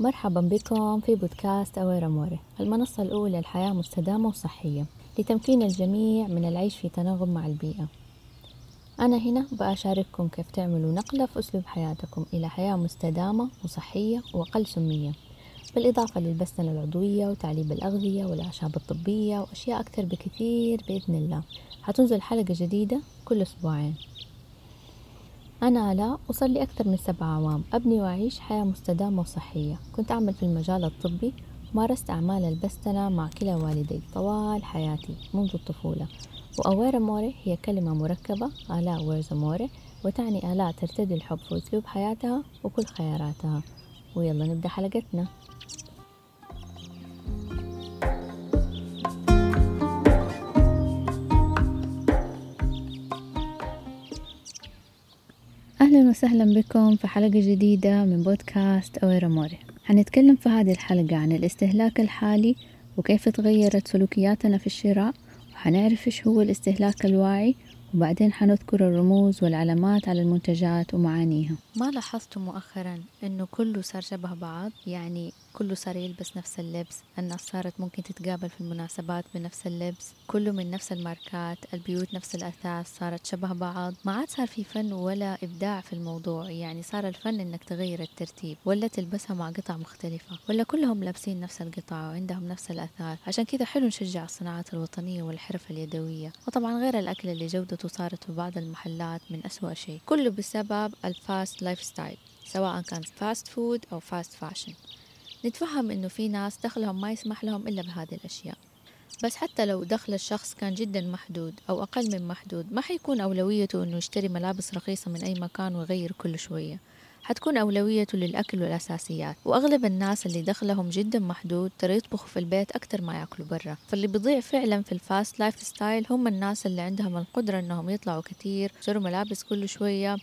مرحبا بكم في بودكاست أويرا موري. المنصة الأولى للحياة مستدامة وصحية لتمكين الجميع من العيش في تناغم مع البيئة. أنا هنا بأشارككم كيف تعملوا نقلة في أسلوب حياتكم إلى حياة مستدامة وصحية وأقل سمية بالإضافة للبسنة العضوية وتعليب الأغذية والأعشاب الطبية وأشياء أكثر بكثير بإذن الله. حتنزل حلقة جديدة كل أسبوعين. أنا آلاء وصار لي أكثر من سبع أعوام أبني وأعيش حياة مستدامة وصحية. كنت أعمل في المجال الطبي. مارست أعمال البستنة مع كلا والدي. طوال حياتي منذ الطفولة. وأويرا موري هي كلمة مركبة آلاء ويرزا موري وتعني آلاء ترتدي الحب في أسلوب حياتها وكل خياراتها. ويلا نبدأ حلقتنا. وسهلا بكم في حلقة جديدة من بودكاست أويرا موري. حنتكلم في هذه الحلقة عن الاستهلاك الحالي وكيف تغيرت سلوكياتنا في الشراء وحنعرف إيش هو الاستهلاك الواعي وبعدين حنذكر الرموز والعلامات على المنتجات ومعانيها. ما لاحظتوا مؤخرا إنه كله صار شبه بعض يعني كله صار يلبس نفس اللبس الناس صارت ممكن تتقابل في المناسبات بنفس اللبس كله من نفس الماركات البيوت نفس الأثاث صارت شبه بعض. ما عاد صار في فن ولا إبداع في الموضوع يعني صار الفن إنك تغير الترتيب ولا تلبسها مع قطع مختلفة ولا كلهم لابسين نفس القطع وعندهم نفس الأثاث. عشان كذا حلو نشجع الصناعات الوطنية والحرف اليدوية. وطبعا غير الأكل اللي جودته صارت في بعض المحلات من أسوأ شيء كله بسبب ال fast lifestyle. سواء كان fast food أو fast fashion نتفهم إنه في ناس دخلهم ما يسمح لهم إلا بهذه الأشياء. بس حتى لو دخل الشخص كان جدا محدود أو أقل من محدود ما حيكون أولويته إنه يشتري ملابس رخيصة من أي مكان ويغير كل شوية. حتكون أولويته للأكل والأساسيات وأغلب الناس اللي دخلهم جدا محدود ترى يطبخوا في البيت أكتر ما يأكلوا برا. فاللي بيضيع فعلا في ال fast lifestyle هم الناس اللي عندهم القدرة إنهم يطلعوا كتير يشتروا ملابس كل شوية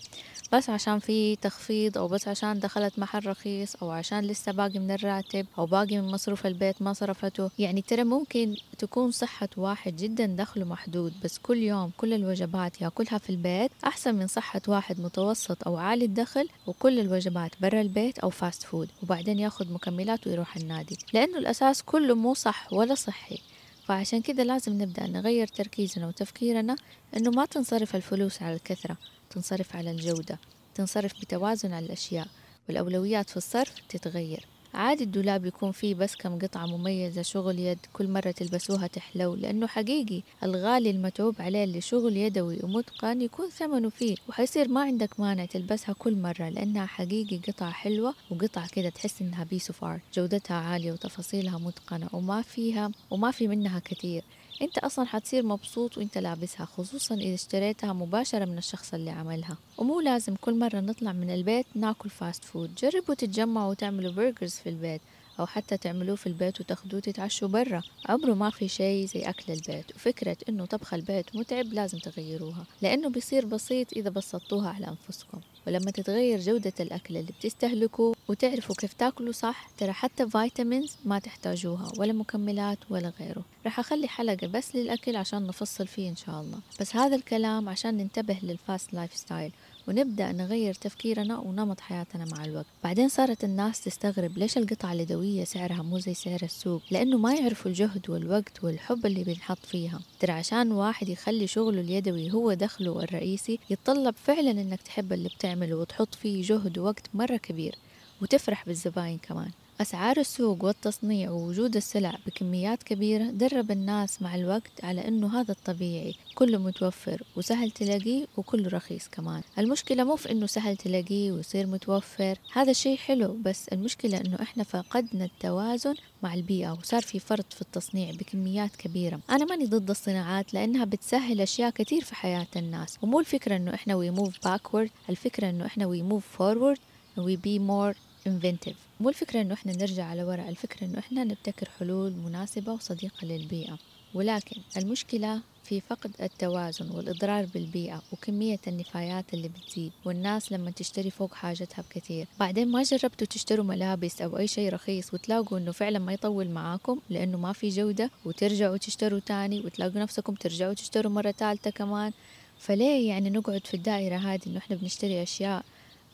بس عشان في تخفيض أو بس عشان دخلت محل رخيص أو عشان لسه باقي من الراتب أو باقي من مصروف البيت ما صرفته. يعني ترى ممكن تكون صحة واحد جدا دخله محدود بس كل يوم كل الوجبات يأكلها في البيت أحسن من صحة واحد متوسط أو عالي الدخل وكل الوجبات برا البيت أو fast food وبعدين ياخد مكملات ويروح النادي. لأنه الأساس كله مو صح ولا صحي. فعشان كده لازم نبدأ نغير تركيزنا وتفكيرنا إنه ما تنصرف الفلوس على الكثرة تنصرف على الجودة تنصرف بتوازن على الأشياء والأولويات في الصرف تتغير. عادي الدولاب يكون فيه بس كم قطعة مميزة شغل يد كل مرة تلبسوها تحلو لأنه حقيقي الغالي المتعوب عليه اللي شغل يدوي ومتقن يكون ثمنه فيه وحيصير ما عندك مانع تلبسها كل مرة لأنها حقيقي قطعة حلوة وقطعة كده تحس إنها piece of جودتها عالية وتفاصيلها متقنة وما فيها وما في منها كتير. انت أصلا حتصير مبسوط وانت لابسها خصوصا إذا اشتريتها مباشرة من الشخص اللي عملها. ومو لازم كل مرة نطلع من البيت ناكل fast food جربوا تتجمعوا وتعملوا burgers في البيت. أو حتى تعملوه في البيت وتاخدوه تتعشوا برا. عمره ما في شيء زي أكل البيت وفكرة إنه طبخ البيت متعب لازم تغيروها لأنه بيصير بسيط إذا بسطوها على أنفسكم. ولما تتغير جودة الأكل اللي بتستهلكوا وتعرفوا كيف تاكلوا صح ترى حتى vitamins ما تحتاجوها ولا مكملات ولا غيره. راح أخلي حلقة بس للأكل عشان نفصل فيه إن شاء الله. بس هذا الكلام عشان ننتبه لل fast lifestyle ونبدأ نغير تفكيرنا ونمط حياتنا مع الوقت. بعدين صارت الناس تستغرب ليش القطعة اليدوية سعرها مو زي سعر السوق؟ لأنه ما يعرفوا الجهد والوقت والحب اللي بنحط فيها. ترى عشان واحد يخلي شغله اليدوي هو دخله الرئيسي يتطلب فعلا إنك تحب اللي بتعمله وتحط فيه جهد ووقت مرة كبير وتفرح بالزباين كمان. أسعار السوق والتصنيع ووجود السلع بكميات كبيرة درب الناس مع الوقت على أنه هذا الطبيعي. كله متوفر وسهل تلاقيه وكله رخيص كمان. المشكلة مو في أنه سهل تلاقيه ويصير متوفر هذا شيء حلو بس المشكلة أنه إحنا فقدنا التوازن مع البيئة وصار في فرط في التصنيع بكميات كبيرة. أنا ماني ضد الصناعات لأنها بتسهل أشياء كتير في حياة الناس ومو الفكرة أنه إحنا we move backward الفكرة أنه إحنا we move forward we be more inventive. مو الفكرة إنه إحنا نرجع على ورا الفكرة إنه إحنا نبتكر حلول مناسبة وصديقة للبيئة. ولكن المشكلة في فقد التوازن والإضرار بالبيئة وكمية النفايات اللي بتزيد والناس لما تشتري فوق حاجتها بكثير. بعدين ما جربتوا تشتروا ملابس أو أي شيء رخيص وتلاقوا إنه فعلا ما يطول معاكم لأنه ما في جودة وترجعوا تشتروا تاني وتلاقوا نفسكم ترجعوا تشتروا مرة ثالثة كمان. فليه يعني نقعد في الدائرة هذه إنه إحنا بنشتري أشياء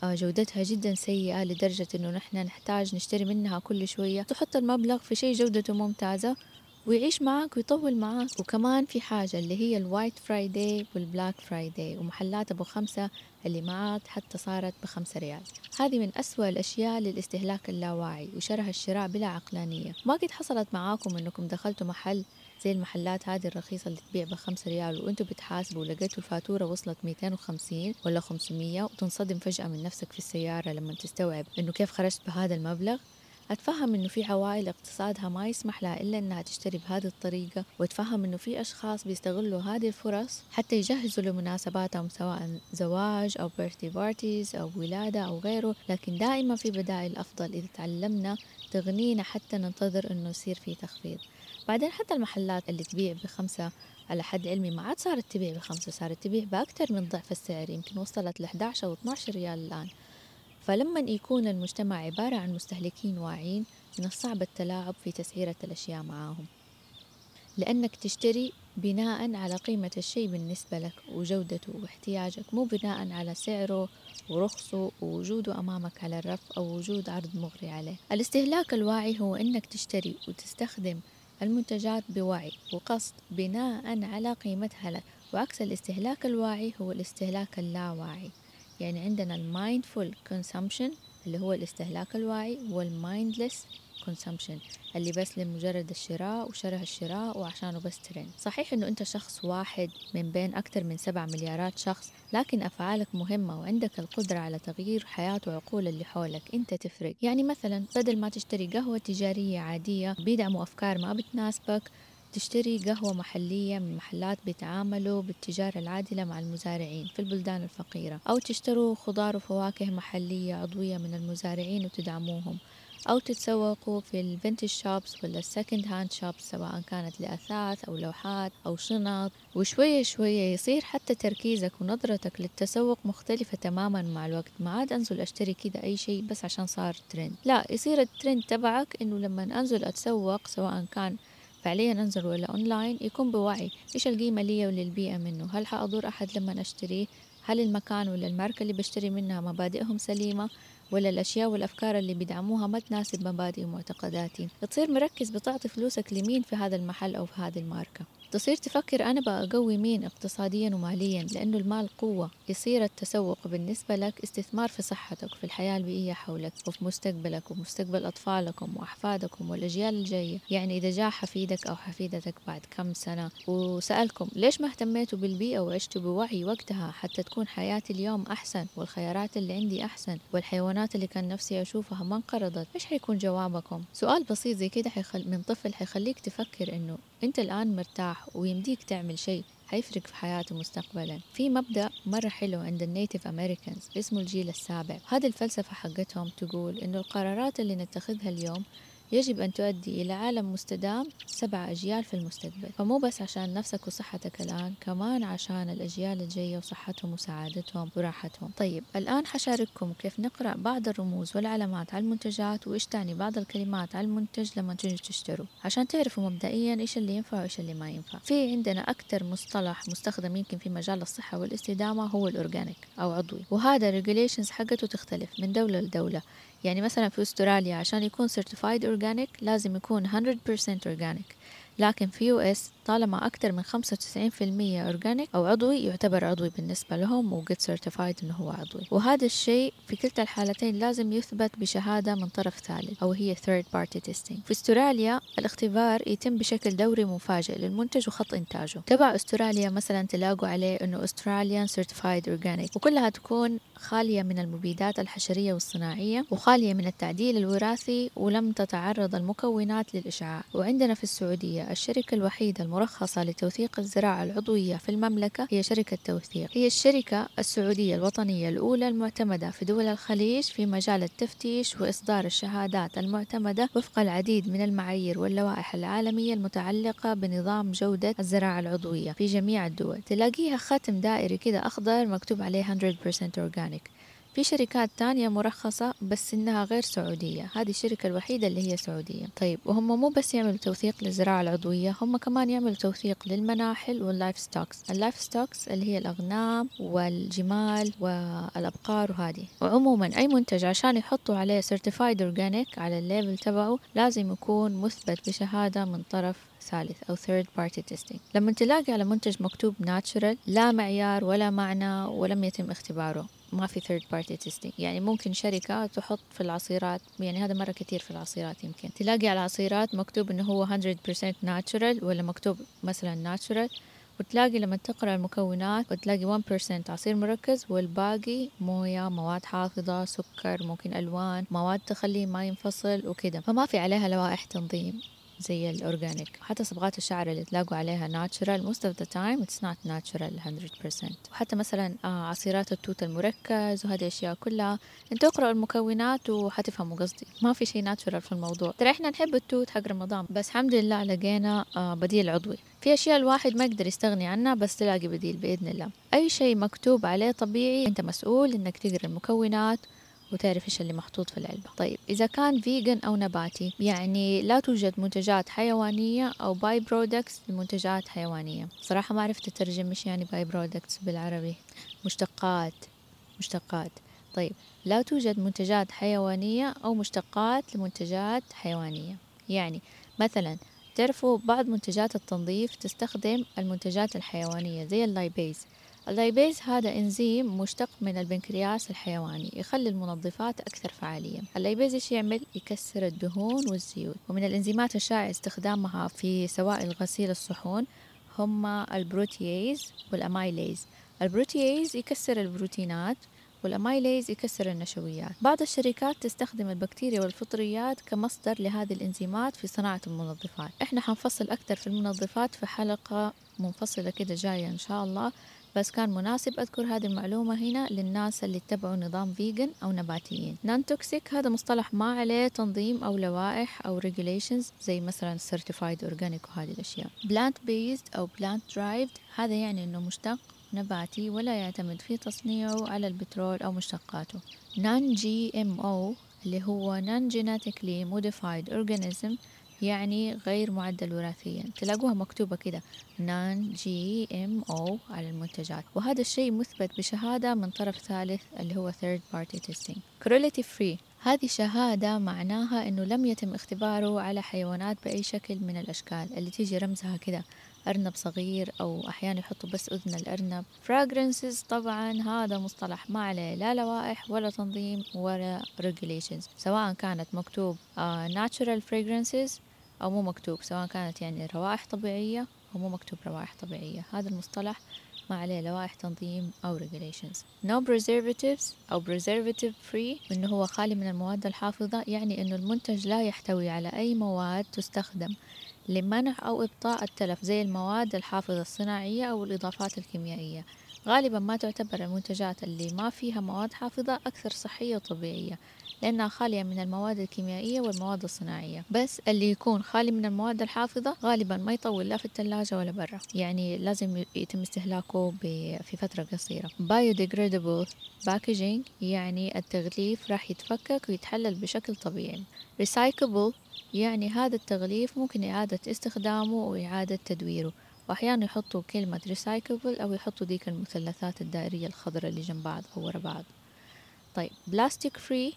جودتها جدا سيئة لدرجة إنه نحن نحتاج نشتري منها كل شوية. تحط المبلغ في شيء جودته ممتازة ويعيش معك ويطول معك وكمان في حاجة اللي هي ال White Friday وال Black Friday ومحلات أبو خمسة اللي معك حتى صارت بخمسة ريال. هذه من أسوأ الأشياء للاستهلاك اللاواعي وشره الشراء بلا عقلانية. ما قد حصلت معاكم أنكم دخلتوا محل زي المحلات هذه الرخيصة اللي تبيع بخمسة ريال وأنتوا بتحاسبوا ولقيتوا الفاتورة وصلت 250 ولا 500 وتنصدم فجأة من نفسك في السيارة لما تستوعب إنه كيف خرجت بهذا المبلغ؟ أتفهم إنه في عوائل اقتصادها ما يسمح لها إلا إنها تشتري بهذه الطريقة وأتفهم إنه في أشخاص بيستغلوا هذه الفرص حتى يجهزوا لمناسباتهم سواء زواج أو birthday parties أو ولادة أو غيره لكن دائما في بدائل أفضل إذا تعلمنا تغنينا حتى ننتظر إنه يصير في تخفيض. بعدين حتى المحلات اللي تبيع بخمسة على حد علمي ما عاد صارت تبيع بخمسة صارت تبيع بأكثر من ضعف السعر يمكن وصلت ل 11 أو 12 ريال الآن. فلما يكون المجتمع عبارة عن مستهلكين واعيين من الصعب التلاعب في تسعيرة الأشياء معاهم. لأنك تشتري بناء على قيمة الشيء بالنسبة لك وجودته واحتياجك مو بناء على سعره ورخصه ووجوده أمامك على الرف أو وجود عرض مغري عليه. الاستهلاك الواعي هو أنك تشتري وتستخدم المنتجات بوعي وقصد بناء على قيمتها لك وعكس الاستهلاك الواعي هو الاستهلاك اللاواعي. يعني عندنا ال mindful consumption اللي هو الاستهلاك الواعي وال mindless consumption اللي بس لمجرد الشراء وشره الشراء وعشانه بس ترند صحيح إنه أنت شخص واحد من بين أكثر من سبع مليارات شخص لكن أفعالك مهمة وعندك القدرة على تغيير حياة وعقول اللي حولك. أنت تفرق. يعني مثلا بدل ما تشتري قهوة تجارية عادية بيدعموا أفكار ما بتناسبك تشتري قهوة محلية من محلات بيتعاملوا بالتجارة العادلة مع المزارعين في البلدان الفقيرة أو تشتروا خضار وفواكه محلية عضوية من المزارعين وتدعموهم. أو تتسوقوا في ال vintage shops ولا ال second hand shops سواء كانت لأثاث أو لوحات أو شنط. وشوية شوية يصير حتى تركيزك ونظرتك للتسوق مختلفة تماما مع الوقت. ما عاد أنزل أشتري كذا أي شيء بس عشان صار ترند لا يصير الترند تبعك إنه لما أنزل أتسوق سواء كان فعليا أنزل ولا أونلاين يكون بوعي. إيش القيمة لي وللبيئة منه؟ هل حأضر أحد لما أشتريه؟ هل المكان ولا الماركة اللي بشتري منها مبادئهم سليمة؟ ولا الأشياء والأفكار اللي بيدعموها ما تناسب مبادئي ومعتقداتي. تصير مركز بتعطي فلوسك لمين في هذا المحل أو في هذه الماركة. تصير تفكر أنا بقوي مين اقتصاديا وماليا لأنه المال قوة يصير التسوق بالنسبة لك استثمار في صحتك وفي الحياة البيئية حولك وفي مستقبلك ومستقبل أطفالكم وأحفادكم والأجيال الجاية. يعني إذا جاء حفيدك أو حفيدتك بعد كم سنة وسألكم ليش ما اهتميتوا بالبيئة وعشتوا بوعي وقتها حتى تكون حياتي اليوم أحسن والخيارات اللي عندي أحسن والحيوانات اللي كان نفسي أشوفها ما انقرضت؟ إيش حيكون جوابكم؟ سؤال بسيط زي كده حيخل من طفل حيخليك تفكر إنه أنت الآن مرتاح ويمديك تعمل شيء حيفرق في حياته مستقبلا. في مبدأ مرة حلو عند ال Native Americans اسمه الجيل السابع. هذه الفلسفة حقتهم تقول إنه القرارات اللي نتخذها اليوم يجب أن تؤدي إلى عالم مستدام سبع أجيال في المستقبل. فمو بس عشان نفسك وصحتك الآن كمان عشان الأجيال الجاية وصحتهم وسعادتهم وراحتهم. طيب الآن حشارككم كيف نقرأ بعض الرموز والعلامات على المنتجات وإيش تعني بعض الكلمات على المنتج لما تجوا تشتروا. عشان تعرفوا مبدئيا إيش اللي ينفع وإيش اللي ما ينفع. في عندنا أكثر مصطلح مستخدم يمكن في مجال الصحة والاستدامة هو ال organic أو عضوي. وهذا regulations حقته تختلف من دولة لدولة. يعني مثلا في أستراليا عشان يكون certified organic لازم يكون 100% organic. لكن في US طالما أكثر من 95% organic أو عضوي يعتبر عضوي بالنسبة لهم وقد certified إنه هو عضوي. وهذا الشيء في كلتا الحالتين لازم يثبت بشهادة من طرف ثالث أو هي third party testing. في أستراليا الاختبار يتم بشكل دوري مفاجئ للمنتج وخط إنتاجه. تبع أستراليا مثلا تلاقوا عليه إنه Australian Certified Organic. وكلها تكون خالية من المبيدات الحشرية والصناعية وخالية من التعديل الوراثي ولم تتعرض المكونات للإشعاع. وعندنا في السعودية الشركة الوحيدة المرخصة لتوثيق الزراعة العضوية في المملكة هي شركة توثيق. هي الشركة السعودية الوطنية الأولى المعتمدة في دول الخليج في مجال التفتيش وإصدار الشهادات المعتمدة وفق العديد من المعايير واللوائح العالمية المتعلقة بنظام جودة الزراعة العضوية في جميع الدول. تلاقيها ختم دائري كده أخضر مكتوب عليه 100% organic. في شركات تانية مرخصة بس إنها غير سعودية. هذه الشركة الوحيدة اللي هي سعودية. طيب وهم مو بس يعملوا توثيق للزراعة العضوية هم كمان يعملوا توثيق للمناحل وال livestocks ال livestocks اللي هي الأغنام والجمال والأبقار وهذه. وعموما أي منتج عشان يحطوا عليه certified organic على الليبل تبعه لازم يكون مثبت بشهادة من طرف ثالث أو third party testing. لما تلاقي على منتج مكتوب natural لا معيار ولا معنى ولم يتم اختباره ما في third party testing. يعني ممكن شركة تحط في العصيرات يعني هذا مرة كثير في العصيرات يمكن. تلاقي على العصيرات مكتوب إنه هو 100% natural ولا مكتوب مثلا natural وتلاقي لما تقرأ المكونات وتلاقي 1% عصير مركز والباقي موية مواد حافظة سكر ممكن ألوان مواد تخليه ما ينفصل وكده. فما في عليها لوائح تنظيم. زي ال organic حتى صبغات الشعر اللي تلاقوا عليها natural most of the time it's not natural 100% وحتى مثلا آه عصيرات التوت المركز وهذه الأشياء كلها. أنتوا اقرأوا المكونات وحتفهموا قصدي. ما في شيء natural في الموضوع. ترى إحنا نحب التوت حق رمضان. بس الحمد لله لقينا آه بديل عضوي. في أشياء الواحد ما يقدر يستغني عنها بس تلاقي بديل بإذن الله. أي شيء مكتوب عليه طبيعي أنت مسؤول إنك تقرأ المكونات وتعرف إيش اللي محطوط في العلبة. طيب إذا كان vegan أو نباتي يعني لا توجد منتجات حيوانية أو by-products لمنتجات حيوانية. صراحة ما عرفت أترجم إيش يعني by-products بالعربي. مشتقات مشتقات. طيب لا توجد منتجات حيوانية أو مشتقات لمنتجات حيوانية. يعني مثلا تعرفوا بعض منتجات التنظيف تستخدم المنتجات الحيوانية زي ال lipase ال lipase هذا إنزيم مشتق من البنكرياس الحيواني يخلي المنظفات أكثر فعالية. ال lipase إيش يعمل؟ يكسر الدهون والزيوت. ومن الإنزيمات الشائع استخدامها في سوائل غسيل الصحون هم ال protease وال amylase. ال protease يكسر البروتينات وال amylase يكسر النشويات. بعض الشركات تستخدم البكتيريا والفطريات كمصدر لهذه الإنزيمات في صناعة المنظفات. إحنا حنفصل أكثر في المنظفات في حلقة منفصلة كده جاية إن شاء الله. بس كان مناسب أذكر هذه المعلومة هنا للناس اللي اتبعوا نظام vegan أو نباتيين. non toxic هذا مصطلح ما عليه تنظيم أو لوائح أو regulations زي مثلا certified organic وهذه الأشياء. Plant based أو plant derived هذا يعني أنه مشتق نباتي ولا يعتمد في تصنيعه على البترول أو مشتقاته. Non GMO اللي هو non genetically modified organism يعني غير معدل وراثيا. تلاقوها مكتوبة كده. non GMO على المنتجات. وهذا الشيء مثبت بشهادة من طرف ثالث اللي هو third party testing. Cruelty free. هذه شهادة معناها أنه لم يتم اختباره على حيوانات بأي شكل من الأشكال. اللي تيجي رمزها كده. أرنب صغير أو أحيانا يحطوا بس أذن الأرنب. Fragrances طبعا هذا مصطلح ما عليه لا لوائح ولا تنظيم ولا regulations. سواء كانت مكتوب uh, natural fragrances أو مو مكتوب سواء كانت يعني روائح طبيعية أو مو مكتوب روائح طبيعية. هذا المصطلح ما عليه لوائح تنظيم أو regulations. No preservatives أو preservative free إنه هو خالي من المواد الحافظة يعني إنه المنتج لا يحتوي على أي مواد تستخدم لمنع أو إبطاء التلف زي المواد الحافظة الصناعية أو الإضافات الكيميائية. غالبا ما تعتبر المنتجات اللي ما فيها مواد حافظة أكثر صحية وطبيعية لأنها خالية من المواد الكيميائية والمواد الصناعية. بس اللي يكون خالي من المواد الحافظة غالبا ما يطول لا في الثلاجة ولا برا. يعني لازم يتم استهلاكه في فترة قصيرة. Biodegradable packaging يعني التغليف راح يتفكك ويتحلل بشكل طبيعي. Recyclable يعني هذا التغليف ممكن إعادة استخدامه وإعادة تدويره. وأحيانا يحطوا كلمة recyclable أو يحطوا ديك المثلثات الدائرية الخضراء اللي جنب بعض أو ورا بعض. طيب plastic free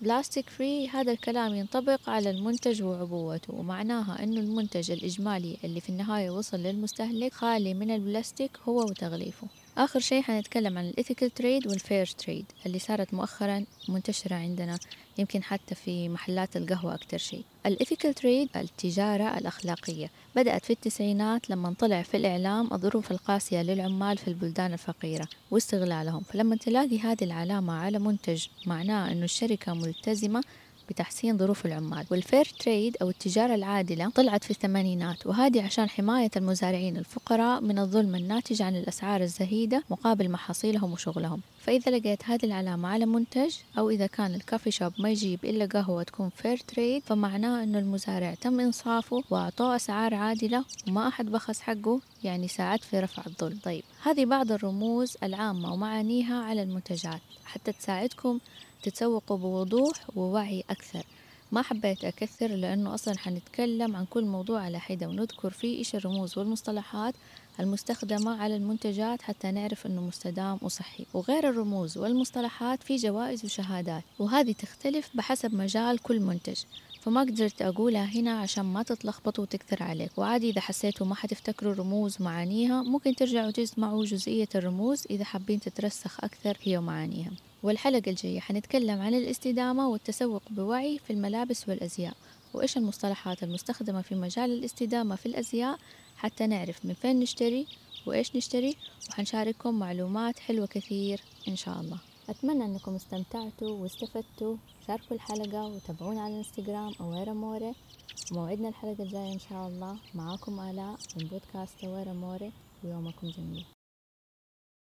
plastic free هذا الكلام ينطبق على المنتج وعبوته ومعناها أنه المنتج الإجمالي اللي في النهاية وصل للمستهلك خالي من البلاستيك هو وتغليفه. آخر شيء حنتكلم عن ال ethical trade وال fair trade اللي صارت مؤخرا منتشرة عندنا يمكن حتى في محلات القهوة أكتر شيء. الإثيكال تريد التجارة الأخلاقية. بدأت في التسعينات لما طلع في الإعلام الظروف القاسية للعمال في البلدان الفقيرة واستغلالهم. فلما تلاقي هذه العلامة على منتج معناه أنه الشركة ملتزمة بتحسين ظروف العمال والفير تريد أو التجارة العادلة طلعت في الثمانينات وهذه عشان حماية المزارعين الفقراء من الظلم الناتج عن الأسعار الزهيدة مقابل محاصيلهم وشغلهم. فإذا لقيت هذه العلامة على منتج أو إذا كان الكافي شوب ما يجيب إلا قهوة تكون فير تريد فمعناه أنه المزارع تم إنصافه وأعطوه أسعار عادلة وما أحد بخس حقه يعني ساعد في رفع الظلم طيب هذه بعض الرموز العامة ومعانيها على المنتجات. حتى تساعدكم تتسوقوا بوضوح ووعي أكثر. ما حبيت أكثر لأنه أصلا حنتكلم عن كل موضوع على حدة ونذكر فيه إيش الرموز والمصطلحات المستخدمة على المنتجات حتى نعرف أنه مستدام وصحي وغير الرموز والمصطلحات في جوائز وشهادات وهذه تختلف بحسب مجال كل منتج. فما قدرت أقولها هنا عشان ما تتلخبطوا وتكثر عليك. وعادي إذا حسيتوا ما حتفتكروا الرموز معانيها ممكن ترجعوا تسمعوا جزئية الرموز إذا حابين تترسخ أكثر هي ومعانيها والحلقة الجاية حنتكلم عن الاستدامة والتسوق بوعي في الملابس والأزياء وإيش المصطلحات المستخدمة في مجال الاستدامة في الأزياء؟ حتى نعرف من فين نشتري وإيش نشتري وحنشارككم معلومات حلوة كثير إن شاء الله. أتمنى أنكم استمتعتوا واستفدتوا. شاركوا الحلقة وتابعونا على الإنستغرام أويرا موري. موعدنا الحلقة الجاية إن شاء الله. معاكم آلاء من بودكاست أويرا موري. ويومكم جميل.